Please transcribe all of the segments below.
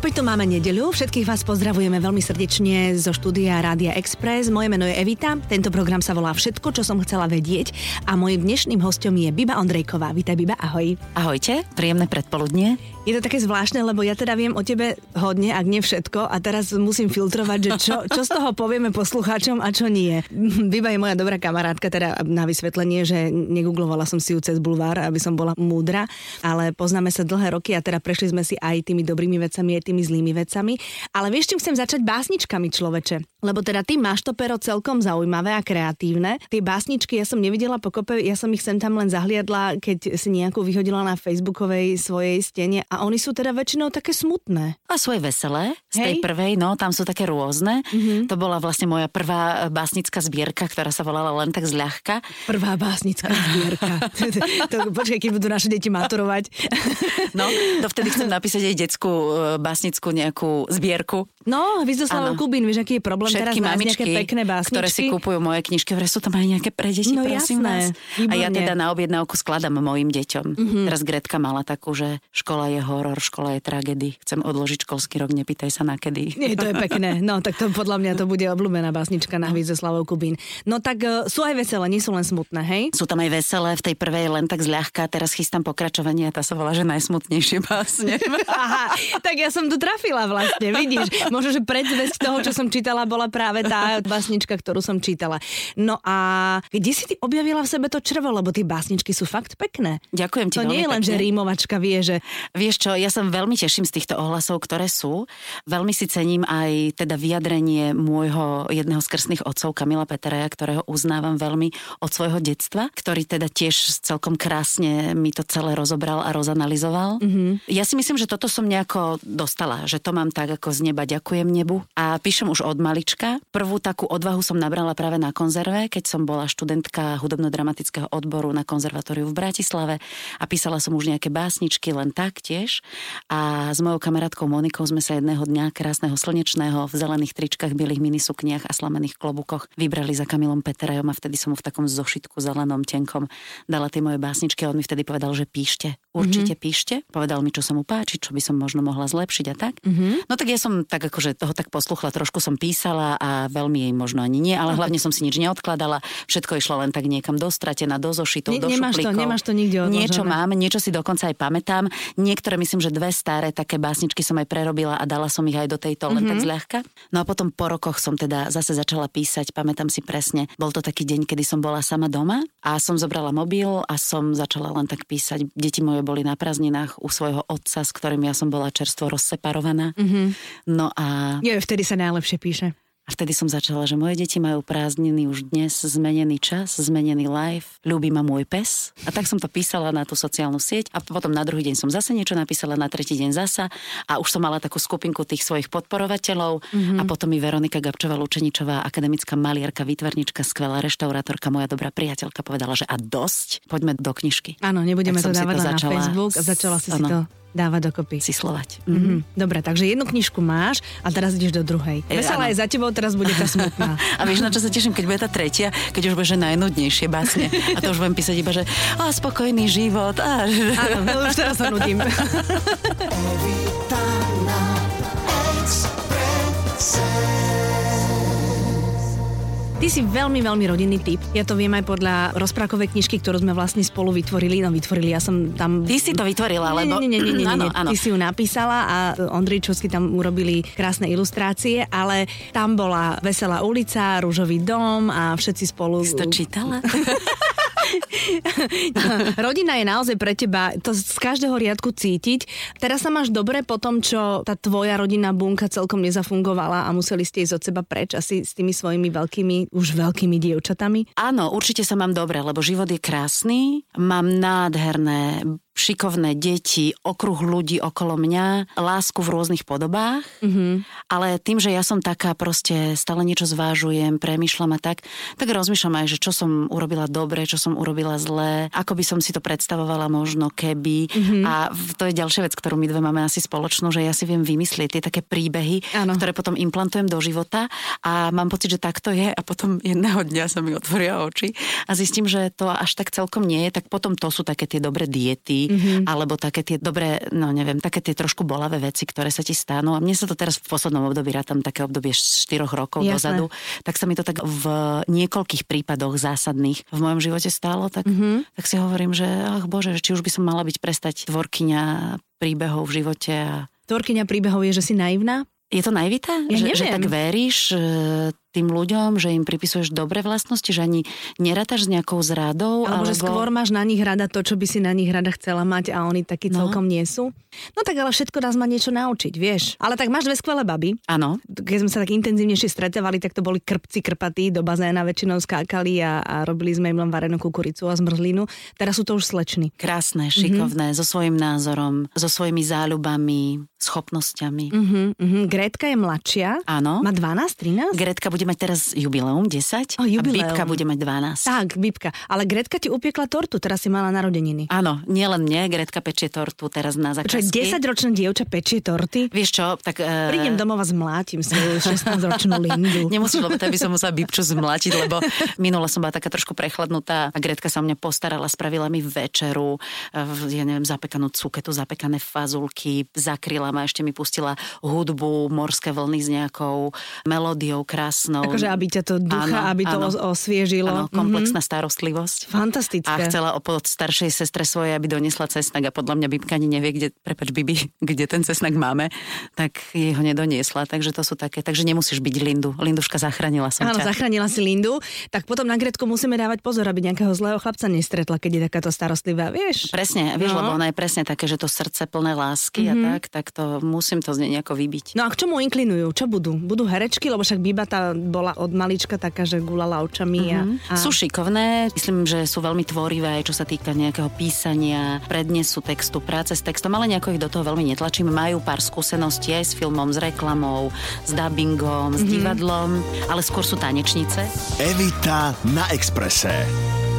Opäť tu máme nedeľu. Všetkých vás pozdravujeme veľmi srdečne zo štúdia Rádia Express. Moje meno je Evita. Tento program sa volá Všetko, čo som chcela vedieť. A mojim dnešným hostom je Biba Ondrejková. Vítaj, Biba, ahoj. Ahojte, príjemné predpoludnie. Je to také zvláštne, lebo ja teda viem o tebe hodne, ak nie všetko, a teraz musím filtrovať, že čo, čo z toho povieme poslucháčom a čo nie. Biba je moja dobrá kamarátka, teda na vysvetlenie, že negooglovala som si ju cez bulvár, aby som bola múdra, ale poznáme sa dlhé roky a teda prešli sme si aj tými dobrými vecami, aj tými zlými vecami. Ale vieš, čím chcem začať básničkami človeče? Lebo teda ty máš to pero celkom zaujímavé a kreatívne. Tie básničky ja som nevidela pokope, ja som ich sem tam len zahliadla, keď si nejakú vyhodila na facebookovej svojej stene a oni sú teda väčšinou také smutné. A sú aj veselé. Z Hej. tej prvej, no, tam sú také rôzne. Mm-hmm. To bola vlastne moja prvá básnická zbierka, ktorá sa volala len tak zľahka. Prvá básnická zbierka. to, počkaj, keď budú naše deti maturovať. no, to vtedy chcem napísať aj detskú e, básnickú nejakú zbierku. No, Vyzoslav Kubín, vieš, aký je problém Všetky teraz mamičky, nejaké pekné básničky. ktoré si kupujú moje knižky, ktoré sú tam aj nejaké pre deti, no, prosím jasné, vás. A ja teda na objednávku skladám mojim deťom. Mm-hmm. Teraz Gretka mala takú, že škola je horor, škola je tragedy. Chcem odložiť školský rok, nepýtaj sa na kedy. Nie, to je pekné. No, tak to podľa mňa to bude obľúbená básnička na hvíze Slavou Kubín. No tak uh, sú aj veselé, nie sú len smutné, hej? Sú tam aj veselé, v tej prvej len tak zľahka, teraz chystám pokračovanie a tá sa volá, že najsmutnejšie básne. Aha, tak ja som tu trafila vlastne, vidíš. Možno, že predzvesť toho, čo som čítala, bola práve tá básnička, ktorú som čítala. No a kde si ty objavila v sebe to črvo, lebo tie básničky sú fakt pekné. Ďakujem ti To nie je len, pekne. že rímovačka vie, že... Vieš čo, ja sa veľmi teším z týchto ohlasov, ktoré sú. Veľmi si cením aj teda vyjadrenie môjho jedného z krstných otcov, Kamila Peteraja, ktorého uznávam veľmi od svojho detstva, ktorý teda tiež celkom krásne mi to celé rozobral a rozanalizoval. Mm-hmm. Ja si myslím, že toto som nejako dostala, že to mám tak ako z neba ďakujem nebu a píšem už od malička. Prvú takú odvahu som nabrala práve na konzerve, keď som bola študentka hudobno-dramatického odboru na konzervatóriu v Bratislave a písala som už nejaké básničky len tak tiež. A s mojou kamarátkou Monikou sme sa jedného dňa krásneho slnečného v zelených tričkách, bielých minisukniach a slamených klobukoch vybrali za Kamilom Peterajom a vtedy som mu v takom zošitku zelenom tenkom dala tie moje básničky a on mi vtedy povedal, že píšte, určite mm-hmm. píšte. Povedal mi, čo sa mu páči, čo by som možno mohla zlepšiť a tak. Mm-hmm. No tak ja som tak akože toho tak posluchla, trošku som písala a veľmi jej možno ani nie, ale hlavne som si nič neodkladala. Všetko išlo len tak niekam dostratená, do zošitov, ne, do nemáš šuplíkov. to, nemáš to nikde odložené. Niečo mám, niečo si dokonca aj pamätám. Niektoré myslím, že dve staré také básničky som aj prerobila a dala som ich aj do tejto len mm-hmm. tak Mhm. zľahka. No a potom po rokoch som teda zase začala písať, pamätám si presne. Bol to taký deň, kedy som bola sama doma a som zobrala mobil a som začala len tak písať. Deti moje boli na prázdninách u svojho otca, s ktorým ja som bola čerstvo rozseparovaná. Mm-hmm. No a Je, vtedy sa najlepšie píše. A vtedy som začala, že moje deti majú prázdniny už dnes, zmenený čas, zmenený life, ľúbi ma môj pes. A tak som to písala na tú sociálnu sieť a potom na druhý deň som zase niečo napísala, na tretí deň zasa a už som mala takú skupinku tých svojich podporovateľov mm-hmm. a potom mi Veronika Gabčová Lučeničová, akademická malierka, výtvarnička, skvelá reštaurátorka, moja dobrá priateľka povedala, že a dosť, poďme do knižky. Áno, nebudeme to si dávať to na Facebook a začala si si áno. to dávať dokopy. Si slovať. Mm-hmm. Dobre, takže jednu knižku máš a teraz ideš do druhej. E, Veselá je za tebou, teraz bude tá smutná. A vieš, na čo sa teším, keď bude tá tretia, keď už bude najnudnejšie básne. A to už budem písať iba, že a spokojný život. A... Áno, no už teraz sa nudím. Ty si veľmi, veľmi rodinný typ. Ja to viem aj podľa rozprávkovej knižky, ktorú sme vlastne spolu vytvorili. No vytvorili, ja som tam... Ty si to vytvorila, lebo... Nie, nie, nie, nie, nie, nie. áno. Ty si ju napísala a Ondričovsky tam urobili krásne ilustrácie, ale tam bola Veselá ulica, Rúžový dom a všetci spolu... Si to čítala? Rodina je naozaj pre teba, to z každého riadku cítiť. Teraz sa máš dobre po tom, čo tá tvoja rodinná bunka celkom nezafungovala a museli ste ísť od seba preč asi s tými svojimi veľkými, už veľkými dievčatami. Áno, určite sa mám dobre, lebo život je krásny, mám nádherné šikovné deti, okruh ľudí okolo mňa, lásku v rôznych podobách, mm-hmm. ale tým, že ja som taká proste stále niečo zvážujem, premyšľam a tak, tak rozmýšľam aj, že čo som urobila dobre, čo som urobila zlé, ako by som si to predstavovala možno keby. Mm-hmm. A to je ďalšia vec, ktorú my dve máme asi spoločnú, že ja si viem vymyslieť tie také príbehy, Áno. ktoré potom implantujem do života a mám pocit, že takto je a potom jedného dňa sa mi otvoria oči a zistím, že to až tak celkom nie je, tak potom to sú také tie dobré diety, mm-hmm. alebo také tie dobré, no neviem, také tie trošku bolavé veci, ktoré sa ti stanú. A mne sa to teraz v poslednom období, rátam také obdobie 4 rokov Jasné. dozadu, tak sa mi to tak v niekoľkých prípadoch zásadných v mojom živote stalo, tak, mm-hmm. tak si hovorím, že ach bože, či už by som mala byť prestať tvorkyňa príbehov v živote. A... Tvorkyňa príbehov je, že si naivná? Je to naivita? Ja že, že tak veríš tým ľuďom, že im pripisuješ dobré vlastnosti, že ani nerátaš s nejakou zradou? Alebo, alebo že skôr máš na nich rada to, čo by si na nich rada chcela mať a oni takí no. celkom nie sú? No tak ale všetko nás má niečo naučiť, vieš. Ale tak máš dve skvelé baby. Áno. Keď sme sa tak intenzívnejšie stretávali, tak to boli krpci krpatí, do bazéna väčšinou skákali a, a robili sme im len varenú kukuricu a zmrzlinu. Teraz sú to už sleční. Krásne, šikovné, mm-hmm. so svojím názorom, so svojimi záľubami, schopnosťami. Mm-hmm, mm-hmm. Gretka je mladšia. Áno. Má 12, 13? Gretka bude mať teraz jubileum 10 oh, jubileum. a Bibka bude mať 12. Tak, Bibka. Ale Gretka ti upiekla tortu, teraz si mala narodeniny. Áno, nielen mne, Gretka pečie tortu teraz na zakázky. Čo 10-ročná dievča pečie torty? Vieš čo, tak... Uh... Prídem domov a zmlátim svoju 16-ročnú Lindu. Nemusíš, lebo by som musela Bibču zmlátiť, lebo minule som bola taká trošku prechladnutá a Gretka sa o mňa postarala, spravila mi večeru, ja neviem, zapekanú cuketu, zapekané fazulky, zakryla ma, ešte mi pustila hudbu, morské vlny s nejakou melódiou krásnou. Akože aby ťa to ducha, áno, aby to áno. osviežilo. Áno, komplexná mm-hmm. starostlivosť. Fantastické. A chcela od staršej sestre svojej, aby doniesla cesnak a podľa mňa Bibka ani nevie, kde, prepač Bibi, kde ten cesnak máme, tak jej ho nedoniesla. Takže to sú také, takže nemusíš byť Lindu. Linduška zachránila som Áno, ťa. zachránila si Lindu. Tak potom na Gretku musíme dávať pozor, aby nejakého zlého chlapca nestretla, keď je takáto starostlivá, vieš? Presne, vieš, no. lebo ona je presne také, že to srdce plné lásky mm-hmm. a tak, tak to musím to z nej nejako vybiť. No a k čomu inklinujú? Čo budú? Budú herečky, lebo však Biba tá bola od malička taká, že gulala očami. Mm-hmm. A, a... Sú šikovné, myslím, že sú veľmi tvorivé, čo sa týka nejakého písania, prednesu textu, práce s textom, ale nejako ich do toho veľmi netlačím. Majú pár skúseností aj s filmom, s reklamou, s dubbingom, mm-hmm. s mhm. divadlom, ale skôr sú tanečnice. Evita na Exprese.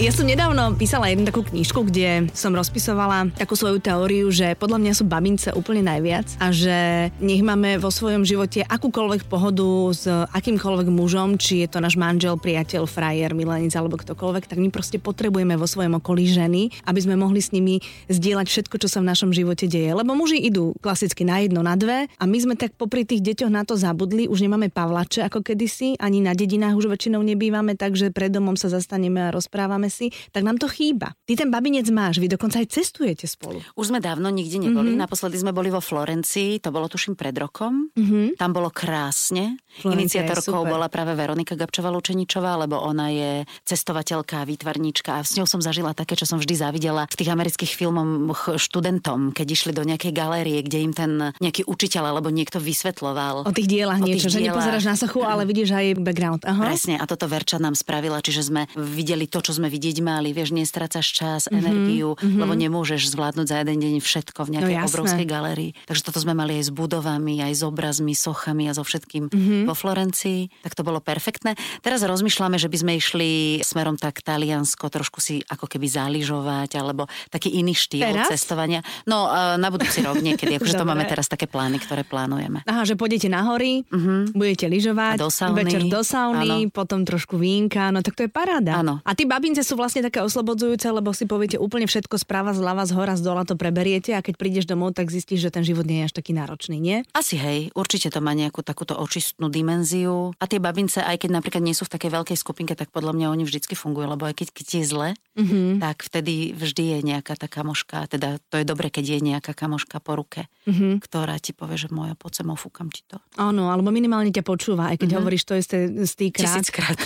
Ja som nedávno písala jednu takú knižku, kde som rozpisovala takú svoju teóriu, že podľa mňa sú babince úplne najviac a že nech máme vo svojom živote akúkoľvek pohodu s akýmkoľvek mužom, či je to náš manžel, priateľ, frajer, milenec alebo ktokoľvek, tak my proste potrebujeme vo svojom okolí ženy, aby sme mohli s nimi zdieľať všetko, čo sa v našom živote deje. Lebo muži idú klasicky na jedno, na dve a my sme tak popri tých deťoch na to zabudli, už nemáme pavlače ako kedysi, ani na dedinách už väčšinou nebývame, takže pred domom sa zastaneme a rozprávame si, tak nám to chýba. Ty ten babinec máš, vy dokonca aj cestujete spolu. Už sme dávno nikde neboli. Mm-hmm. Naposledy sme boli vo Florencii, to bolo tuším pred rokom. Mm-hmm. Tam bolo krásne. Florencia Iniciatorkou bola práve Veronika Gabčová Lučeničová, lebo ona je cestovateľka, výtvarníčka a s ňou som zažila také, čo som vždy zavidela v tých amerických filmoch študentom, keď išli do nejakej galérie, kde im ten nejaký učiteľ alebo niekto vysvetloval. O tých dielach o niečo, tých že dielach. nepozeráš na sochu, ale vidíš aj background. Aha. Presne, a toto Verča nám spravila, čiže sme videli to, čo sme videli vidieť mali, vieš, nestrácaš čas, mm-hmm, energiu, mm-hmm. lebo nemôžeš zvládnuť za jeden deň všetko v nejakej no, obrovskej galerii. Takže toto sme mali aj s budovami, aj s obrazmi, sochami a so všetkým mm-hmm. vo Florencii. Tak to bolo perfektné. Teraz rozmýšľame, že by sme išli smerom tak Taliansko, trošku si ako keby záližovať, alebo taký iný štýl teraz? cestovania. No, na budúci rok niekedy, akože to máme teraz také plány, ktoré plánujeme. Aha, že pôjdete na hory, mm-hmm. budete lyžovať, večer do sauny, áno. potom trošku vínka, no tak to je paráda. Áno. A tí babince sú vlastne také oslobodzujúce, lebo si poviete úplne všetko správa, zľava, z hora, z dola to preberiete a keď prídeš domov, tak zistíš, že ten život nie je až taký náročný, nie? Asi hej, určite to má nejakú takúto očistnú dimenziu. A tie babince, aj keď napríklad nie sú v takej veľkej skupinke, tak podľa mňa oni vždycky fungujú, lebo aj keď, keď je zle, mm-hmm. tak vtedy vždy je nejaká tá kamoška, teda to je dobre, keď je nejaká kamoška po ruke, mm-hmm. ktorá ti povie, že moja poď sem, fúkam ti to. Áno, alebo minimálne ťa počúva, aj keď mm-hmm. hovoríš to isté z tých krát. Tisíckrát.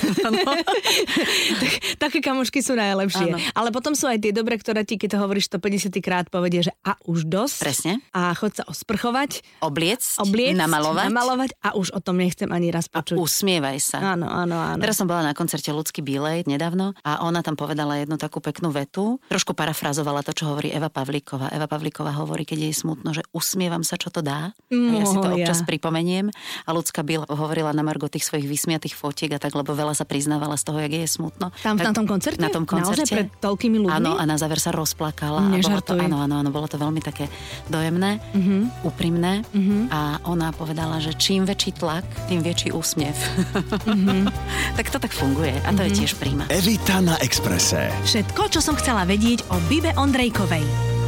Také kamošky sú naj najlepšie. Áno. Ale potom sú aj tie dobré, ktoré ti, keď to hovoríš 150 krát, povedia, že a už dosť. Presne. A chod sa osprchovať. Obliec. Obliec. Namalovať. Namalovať a už o tom nechcem ani raz počuť. A usmievaj sa. Áno, áno, áno. Teraz som bola na koncerte Ľudský Bílej nedávno a ona tam povedala jednu takú peknú vetu. Trošku parafrazovala to, čo hovorí Eva Pavlíková. Eva Pavlíková hovorí, keď je smutno, že usmievam sa, čo to dá. a ja si to občas ja. pripomeniem. A Ľudská Bíl hovorila na Margo tých svojich vysmiatých fotiek a tak, lebo veľa sa priznávala z toho, jak je smutno. Tam tak, na tom koncerte koncerte? Na tom koncerte. Naozaj pred toľkými ľuďmi? Áno, a na záver sa rozplakala. A bolo to, áno, áno, áno, bolo to veľmi také dojemné, uh-huh. úprimné. Uh-huh. A ona povedala, že čím väčší tlak, tým väčší úsmev. Uh-huh. tak to tak funguje a to uh-huh. je tiež príjma. Evita na Exprese. Všetko, čo som chcela vedieť o Bibe Ondrejkovej.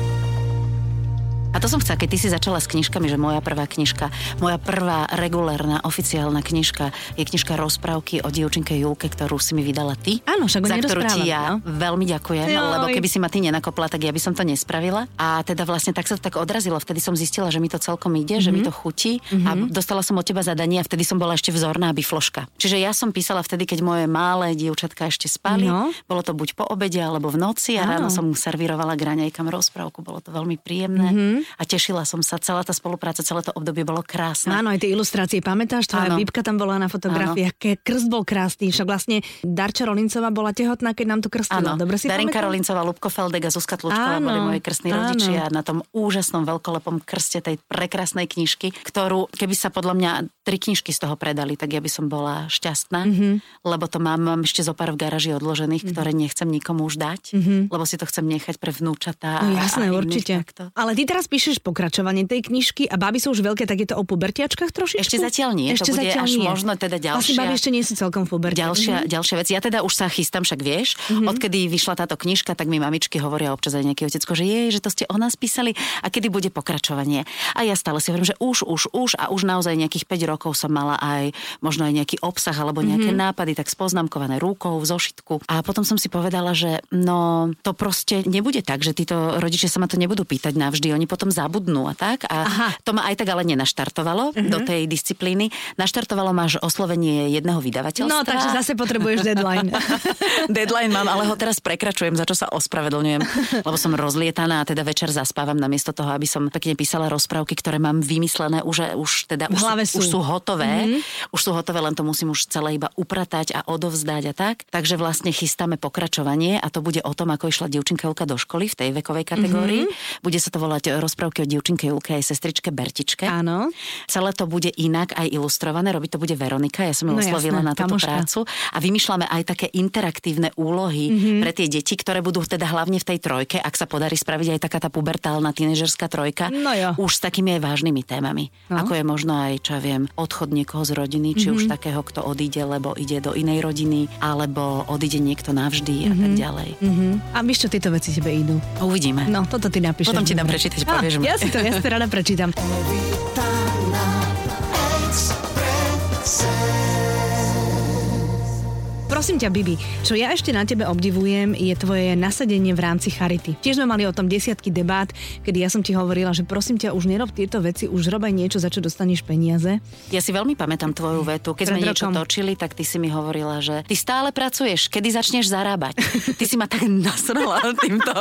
A to som chcela, keď ty si začala s knižkami, že moja prvá knižka, moja prvá regulárna oficiálna knižka je knižka rozprávky o dievčinke Julke, ktorú si mi vydala ty. Áno, však Za ktorú ti ja no? veľmi ďakujem, Joj. lebo keby si ma ty nenakopla, tak ja by som to nespravila. A teda vlastne tak sa to tak odrazilo. Vtedy som zistila, že mi to celkom ide, mm-hmm. že mi mhm. to chutí mm-hmm. a mhm. dostala som od teba zadanie a vtedy som bola ešte vzorná bifloška. Čiže ja som písala vtedy, keď moje malé dievčatka ešte spali. No. Bolo to buď po obede alebo v noci a ráno som mu servírovala graňajkam rozprávku. Bolo to veľmi príjemné mm-hmm. A tešila som sa. Celá tá spolupráca, celé to obdobie bolo krásne. Áno, aj tie ilustrácie, pamätáš? Tvoja Bíbka tam bola na fotografii, aké krst bol krásny. Však vlastne Darča Rolincová bola tehotná, keď nám to krstila. Dobre si Darinka pamätám? Rolincová, Lubko Feldek a Zuzka Tlučková boli moji krstní áno. rodičia na tom úžasnom veľkolepom krste tej prekrásnej knižky, ktorú, keby sa podľa mňa tri knižky z toho predali, tak ja by som bola šťastná, mm-hmm. lebo to mám, mám ešte zo pár v garáži odložených, mm-hmm. ktoré nechcem nikomu už dať, mm-hmm. lebo si to chcem nechať pre vnúčatá. No jasné, a určite. Takto. Ale ty teraz píšeš pokračovanie tej knižky a baby sú už veľké, tak je to o pubertiačkach trošičku? Ešte zatiaľ nie, ešte to bude zatiaľ až nie. možno teda ďalšia. Vlastne baby ešte nie sú celkom v puberte. Ďalšia, mm-hmm. ďalšia vec. Ja teda už sa chystám, však vieš, mm-hmm. odkedy vyšla táto knižka, tak mi mamičky hovoria občas aj nejaký otecko, že je, že to ste o nás písali a kedy bude pokračovanie. A ja stále si hovorím, že už, už, už a už naozaj nejakých 5 rokov som mala aj možno aj nejaký obsah alebo nejaké mm-hmm. nápady, tak spoznámkované rukou v zošitku. A potom som si povedala, že no to proste nebude tak, že títo rodičia sa ma to nebudú pýtať navždy, oni potom zabudnú a tak. A Aha. to ma aj tak ale nenaštartovalo uh-huh. do tej disciplíny. Naštartovalo máš oslovenie jedného vydavateľstva. No, takže zase potrebuješ deadline. deadline mám, ale ho teraz prekračujem, za čo sa ospravedlňujem, lebo som rozlietaná a teda večer zaspávam namiesto toho, aby som pekne písala rozprávky, ktoré mám vymyslené, už, už teda už, sú. už sú hotové. Mm-hmm. Už sú hotové, len to musím už celé iba upratať a odovzdať a tak. Takže vlastne chystáme pokračovanie a to bude o tom, ako išla dievčinka do školy v tej vekovej kategórii. Mm-hmm. Bude sa to volať rozprávky o dievčinke Julke aj sestričke Bertičke. Áno. Celé to bude inak aj ilustrované, robí to bude Veronika, ja som ju no, oslovila jasné, na túto kamoška. prácu a vymýšľame aj také interaktívne úlohy mm-hmm. pre tie deti, ktoré budú teda hlavne v tej trojke, ak sa podarí spraviť aj taká tá pubertálna tínežerská trojka, no jo. už s takými aj vážnymi témami. No. Ako je možno aj, čo ja viem, odchod niekoho z rodiny, či mm-hmm. už mhm. takého, kto odíde, lebo ide do inej rodiny, alebo odíde niekto navždy mm-hmm. a tak mhm. ďalej. Mm-hmm. A víš, čo tieto veci tebe idú? Uvidíme. No, toto ty napíšeš. Potom ti dám prečítať, povieš Ja si to, ja si to rada prečítam. Prosím ťa, Bibi, čo ja ešte na tebe obdivujem, je tvoje nasadenie v rámci charity. Tiež sme mali o tom desiatky debát, kedy ja som ti hovorila, že prosím ťa, už nerob tieto veci, už robaj niečo, za čo dostaneš peniaze. Ja si veľmi pamätám tvoju vetu. Keď Pred sme rokom. niečo točili, tak ty si mi hovorila, že ty stále pracuješ, kedy začneš zarábať. Ty si ma tak nasrala týmto.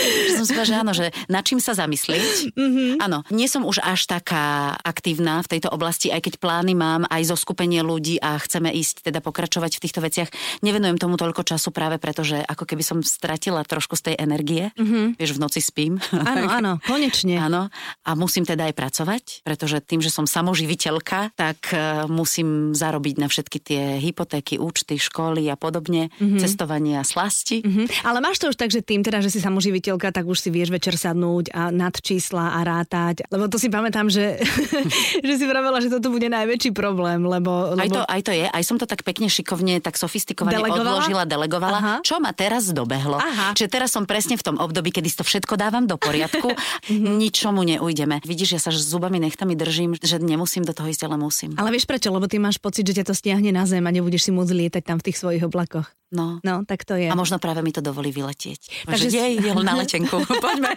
že som si povedala, že áno, že nad čím sa zamyslieť. Mm-hmm. Áno, nie som už až taká aktívna v tejto oblasti, aj keď plány mám aj zo skupenie ľudí a chceme ísť teda pokračovať v týchto veciach. Nevenujem tomu toľko času práve preto, že ako keby som stratila trošku z tej energie. Mm-hmm. Vieš, v noci spím. Áno, áno, konečne. áno. A musím teda aj pracovať, pretože tým, že som samoživiteľka, tak uh, musím zarobiť na všetky tie hypotéky, účty, školy a podobne, mm-hmm. cestovanie a slasti. Mm-hmm. Ale máš to už tak, že tým teda, že si samoživiteľka, tak už si vieš večer sadnúť a nad čísla a rátať. Lebo to si pamätám, že, že si vravela, že toto bude najväčší problém, lebo, lebo... Aj, to, aj to je, aj som to tak pekne šikovne, tak sofistikovane delegovala? odložila, delegovala, Aha. čo ma teraz dobehlo. Aha. Čiže teraz som presne v tom období, kedy to všetko dávam do poriadku, mhm. ničomu neujdeme. Vidíš, ja sa zubami nechtami držím, že nemusím do toho ísť, ale musím. Ale vieš prečo? Lebo ty máš pocit, že ťa to stiahne na zem a nebudeš si môcť lietať tam v tých svojich oblakoch. No. no, tak to je. A možno práve mi to dovolí vyletieť. Takže jej, je na letenku. Poďme.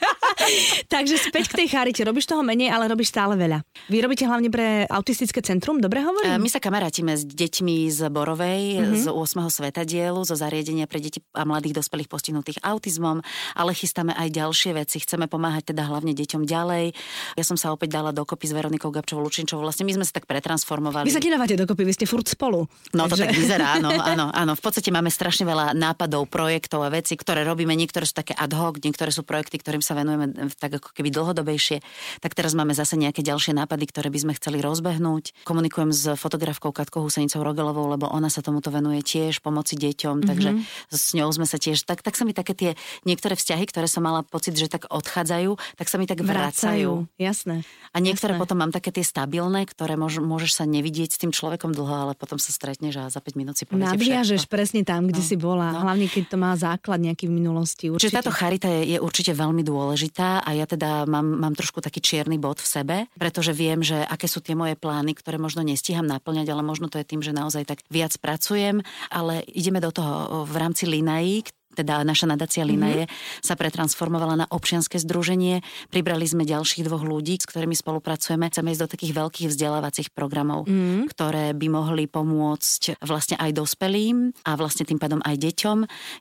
Takže späť k tej charite. Robíš toho menej, ale robíš stále veľa. Vy robíte hlavne pre autistické centrum, dobre hovorím? My sa kamarátime s deťmi z Borovej, mm-hmm. z 8. svetadielu, zo zariadenia pre deti a mladých dospelých postihnutých autizmom, ale chystáme aj ďalšie veci. Chceme pomáhať teda hlavne deťom ďalej. Ja som sa opäť dala dokopy s Veronikou Gabčovou Lučinčovou. Vlastne my sme sa tak pretransformovali. Vy sa nedávate dokopy, vy ste furt spolu. No Takže... to tak vyzerá, áno, áno, áno. V podstate máme strašne veľa nápadov, projektov a vecí, ktoré robíme. Niektoré sú také ad hoc, niektoré sú projekty, ktorým sa venujeme tak ako keby dlhodobejšie. Tak teraz máme zase nejaké ďalšie nápady, ktoré by sme chceli rozbehnúť. Komunikujem s fotografkou Katkou Husenicou Rogelovou, lebo ona sa tomuto venuje tiež pomoci deťom, mm-hmm. takže s ňou sme sa tiež, tak, tak sa mi také tie niektoré vzťahy, ktoré som mala pocit, že tak odchádzajú, tak sa mi tak vracajú. vracajú. Jasné. A niektoré jasné. potom mám také tie stabilné, ktoré môž, môžeš sa nevidieť s tým človekom dlho, ale potom sa stretneš a za 5 minút si poviete Nadviažeš presne tam, kde No, si bola. no. Hlavne, keď to má základ nejaký v minulosti. Určite. Čiže táto charita je, je určite veľmi dôležitá a ja teda mám, mám trošku taký čierny bod v sebe, pretože viem, že aké sú tie moje plány, ktoré možno nestíham naplňať, ale možno to je tým, že naozaj tak viac pracujem, ale ideme do toho v rámci Linají, teda naša nadácia Linaje mm-hmm. sa pretransformovala na občianske združenie. Pribrali sme ďalších dvoch ľudí, s ktorými spolupracujeme. Chceme ísť do takých veľkých vzdelávacích programov, mm-hmm. ktoré by mohli pomôcť vlastne aj dospelým a vlastne tým pádom aj deťom.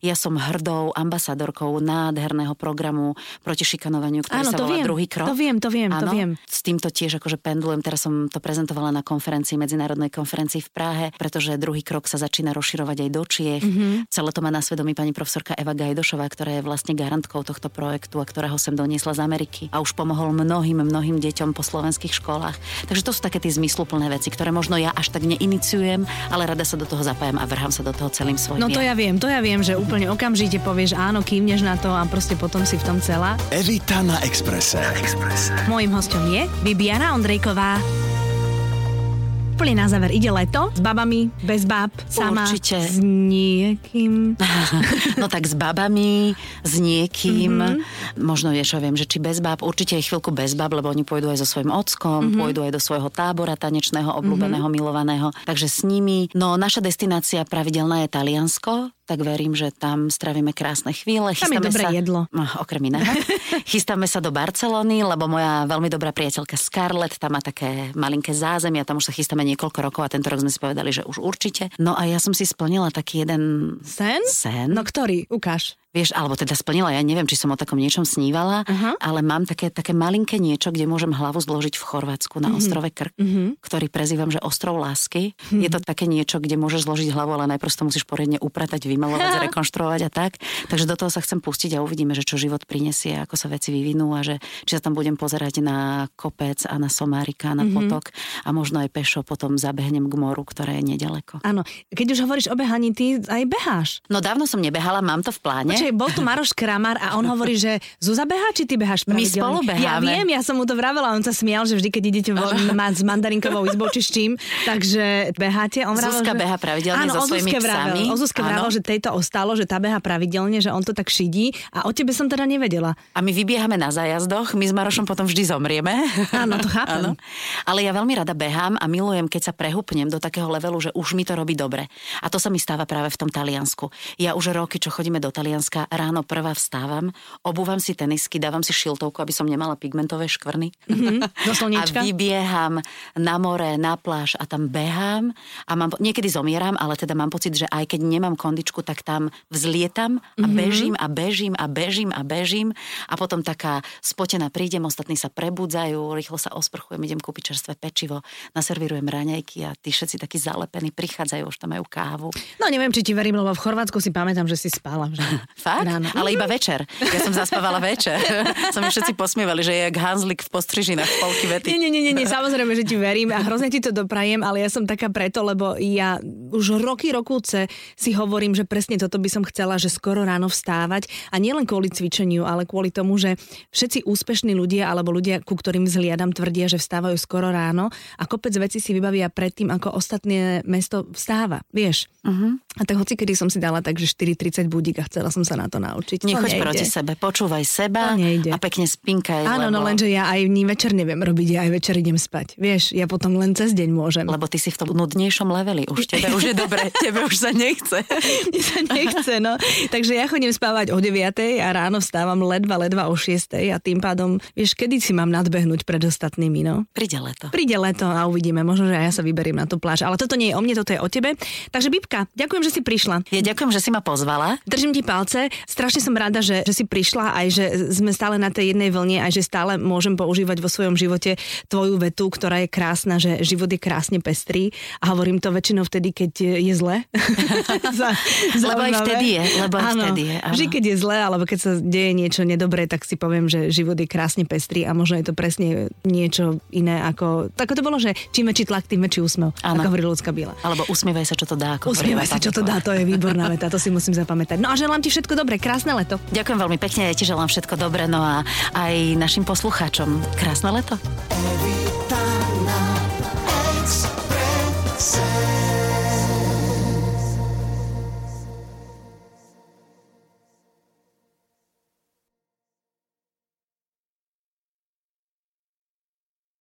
Ja som hrdou ambasadorkou nádherného programu proti šikanovaniu, ktorý Áno, sa to volá viem, Druhý krok. to viem, to viem, to Áno, viem. S týmto tiež akože pendlujem. Teraz som to prezentovala na konferencii, medzinárodnej konferencii v Prahe, pretože druhý krok sa začína rozširovať aj do Čiech. Mhm. Mm-hmm. Celé to má na svedomí pani profesorka Eva Gajdošová, ktorá je vlastne garantkou tohto projektu a ktorá ho sem doniesla z Ameriky a už pomohol mnohým, mnohým deťom po slovenských školách. Takže to sú také tie zmysluplné veci, ktoré možno ja až tak neiniciujem, ale rada sa do toho zapájam a vrhám sa do toho celým svojím. No to ja viem, to ja viem, že úplne okamžite povieš áno, kývneš na to a proste potom si v tom celá. Evita na Exprese. Na Exprese. Mojím hostom je Bibiana Ondrejková. Úplne na záver ide leto s babami, bez bab, sama, Určite. s niekým. No tak s babami, s niekým, Mhm. mm-hmm. možno vieš, ja viem, že či bez bab, určite je chvíľku bez bab, lebo oni pôjdu aj so svojím ockom, Mhm. mm-hmm. pôjdu aj do svojho tábora tanečného, obľúbeného, mm-hmm. milovaného. Takže s nimi. No naša destinácia pravidelná je Taliansko, tak verím, že tam strávime krásne chvíle. Tam je dobré sa, jedlo. No, okrem iného. Chystáme sa do Barcelony, lebo moja veľmi dobrá priateľka Scarlett tam má také malinké zázemie a tam už sa chystáme niekoľko rokov a tento rok sme si povedali, že už určite. No a ja som si splnila taký jeden Sen? sen. No ktorý? Ukáž. Vieš, alebo teda splnila, ja neviem, či som o takom niečom snívala, Aha. ale mám také, také malinké niečo, kde môžem hlavu zložiť v Chorvátsku na ostrove Krk, ktorý prezývam, že ostrov lásky. Je to také niečo, kde môžeš zložiť hlavu, ale najprv to musíš poriadne upratať, vymalovať, zrekonštruovať a tak. Takže do toho sa chcem pustiť a uvidíme, že čo život prinesie, ako sa veci vyvinú a že či sa tam budem pozerať na kopec a na somárika, na potok a možno aj pešo potom zabehnem k moru, ktoré je nedaleko. Áno, keď už hovoríš o behaní, ty aj beháš. No dávno som nebehala, mám to v pláne. Počkej, bol tu Maroš Kramar a on hovorí, že Zuzá behá, či ty beháš My spolu Ja beháme. viem, ja som mu to vravela, on sa smial, že vždy, keď idete vo, mať s mandarinkovou izbou či s čím, takže beháte. On vravel, Zuzka že... beha pravidelne Áno, so svojimi vravel. O Zuzke vravel, Áno. že tejto ostalo, že tá beha pravidelne, že on to tak šidí a o tebe som teda nevedela. A my vybiehame na zájazdoch, my s Marošom potom vždy zomrieme. Áno, to chápem. Ale ja veľmi rada behám a milujem, keď sa prehupnem do takého levelu, že už mi to robí dobre. A to sa mi stáva práve v tom Taliansku. Ja už roky, čo chodíme do Talianska, ráno prvá vstávam, obúvam si tenisky, dávam si šiltovku, aby som nemala pigmentové škvrny. Mhm, slniečka. A vybieham na more, na pláž a tam behám a mám, niekedy zomieram, ale teda mám pocit, že aj keď nemám kondičku, tak tam vzlietam a Mhm. bežím a bežím a bežím a bežím a potom taká spotená prídem, ostatní sa prebudzajú, rýchlo sa osprchujem, idem kúpiť čerstvé pečivo, naservírujem raňajky a tí všetci takí zalepení prichádzajú, už tam majú kávu. No neviem, či ti verím, lebo v Chorvátsku si pamätám, že si spala. Že... Fakt? Ráno. Ale iba večer. Ja som zaspávala večer. som všetci posmievali, že je jak Hanslik v postrižinách polky vety. Nie, nie, nie, nie, samozrejme, že ti verím a hrozne ti to doprajem, ale ja som taká preto, lebo ja už roky, rokúce si hovorím, že presne toto by som chcela, že skoro ráno vstávať a nielen kvôli cvičeniu, ale kvôli tomu, že všetci úspešní ľudia alebo ľudia, ku ktorým vzliadam, tvrdia, že vstávajú skoro ráno a kopec veci si vybavia predtým, ako ostatné mesto vstáva, vieš. Uh-huh. A tak hoci kedy som si dala tak, že 4.30 budík a chcela som sa na to naučiť. Nechoď to proti sebe, počúvaj seba a pekne spinkaj. Áno, no lebo, lenže ja aj ní večer neviem robiť, ja aj večer idem spať. Vieš, ja potom len cez deň môžem. Lebo ty si v tom nudnejšom leveli. Už tebe už je dobre, tebe už sa nechce. Mne sa nechce, no. Takže ja chodím spávať o 9 a ráno vstávam ledva, ledva o 6 a tým pádom, vieš, kedy si mám nadbehnúť pred ostatnými, no. Príde leto. Príde leto a uvidíme, možno, že aj ja sa vyberiem na tú pláž. Ale toto nie je o mne, toto je o tebe. Takže Bibka, ďakujem, že si prišla. Ja ďakujem, že si ma pozvala. Držím ti palce zase strašne som rada, že, že si prišla aj, že sme stále na tej jednej vlne aj že stále môžem používať vo svojom živote tvoju vetu, ktorá je krásna, že život je krásne pestrý a hovorím to väčšinou vtedy, keď je zle. lebo aj vtedy je, lebo aj áno, vtedy je. Áno. Vždy, keď je zle, alebo keď sa deje niečo nedobré, tak si poviem, že život je krásne pestrý a možno je to presne niečo iné ako... Tak to bolo, že čím väčší tlak, tým väčší úsmev, ako hovorí ľudská biela. Alebo usmievaj sa, čo to dá. Ako usmievaj sa, čo to dá, to je výborná veta, to si musím zapamätať. No a želám ti všetko dobré, krásne leto. Ďakujem veľmi pekne, ja ti želám všetko dobré, no a aj našim poslucháčom krásne leto.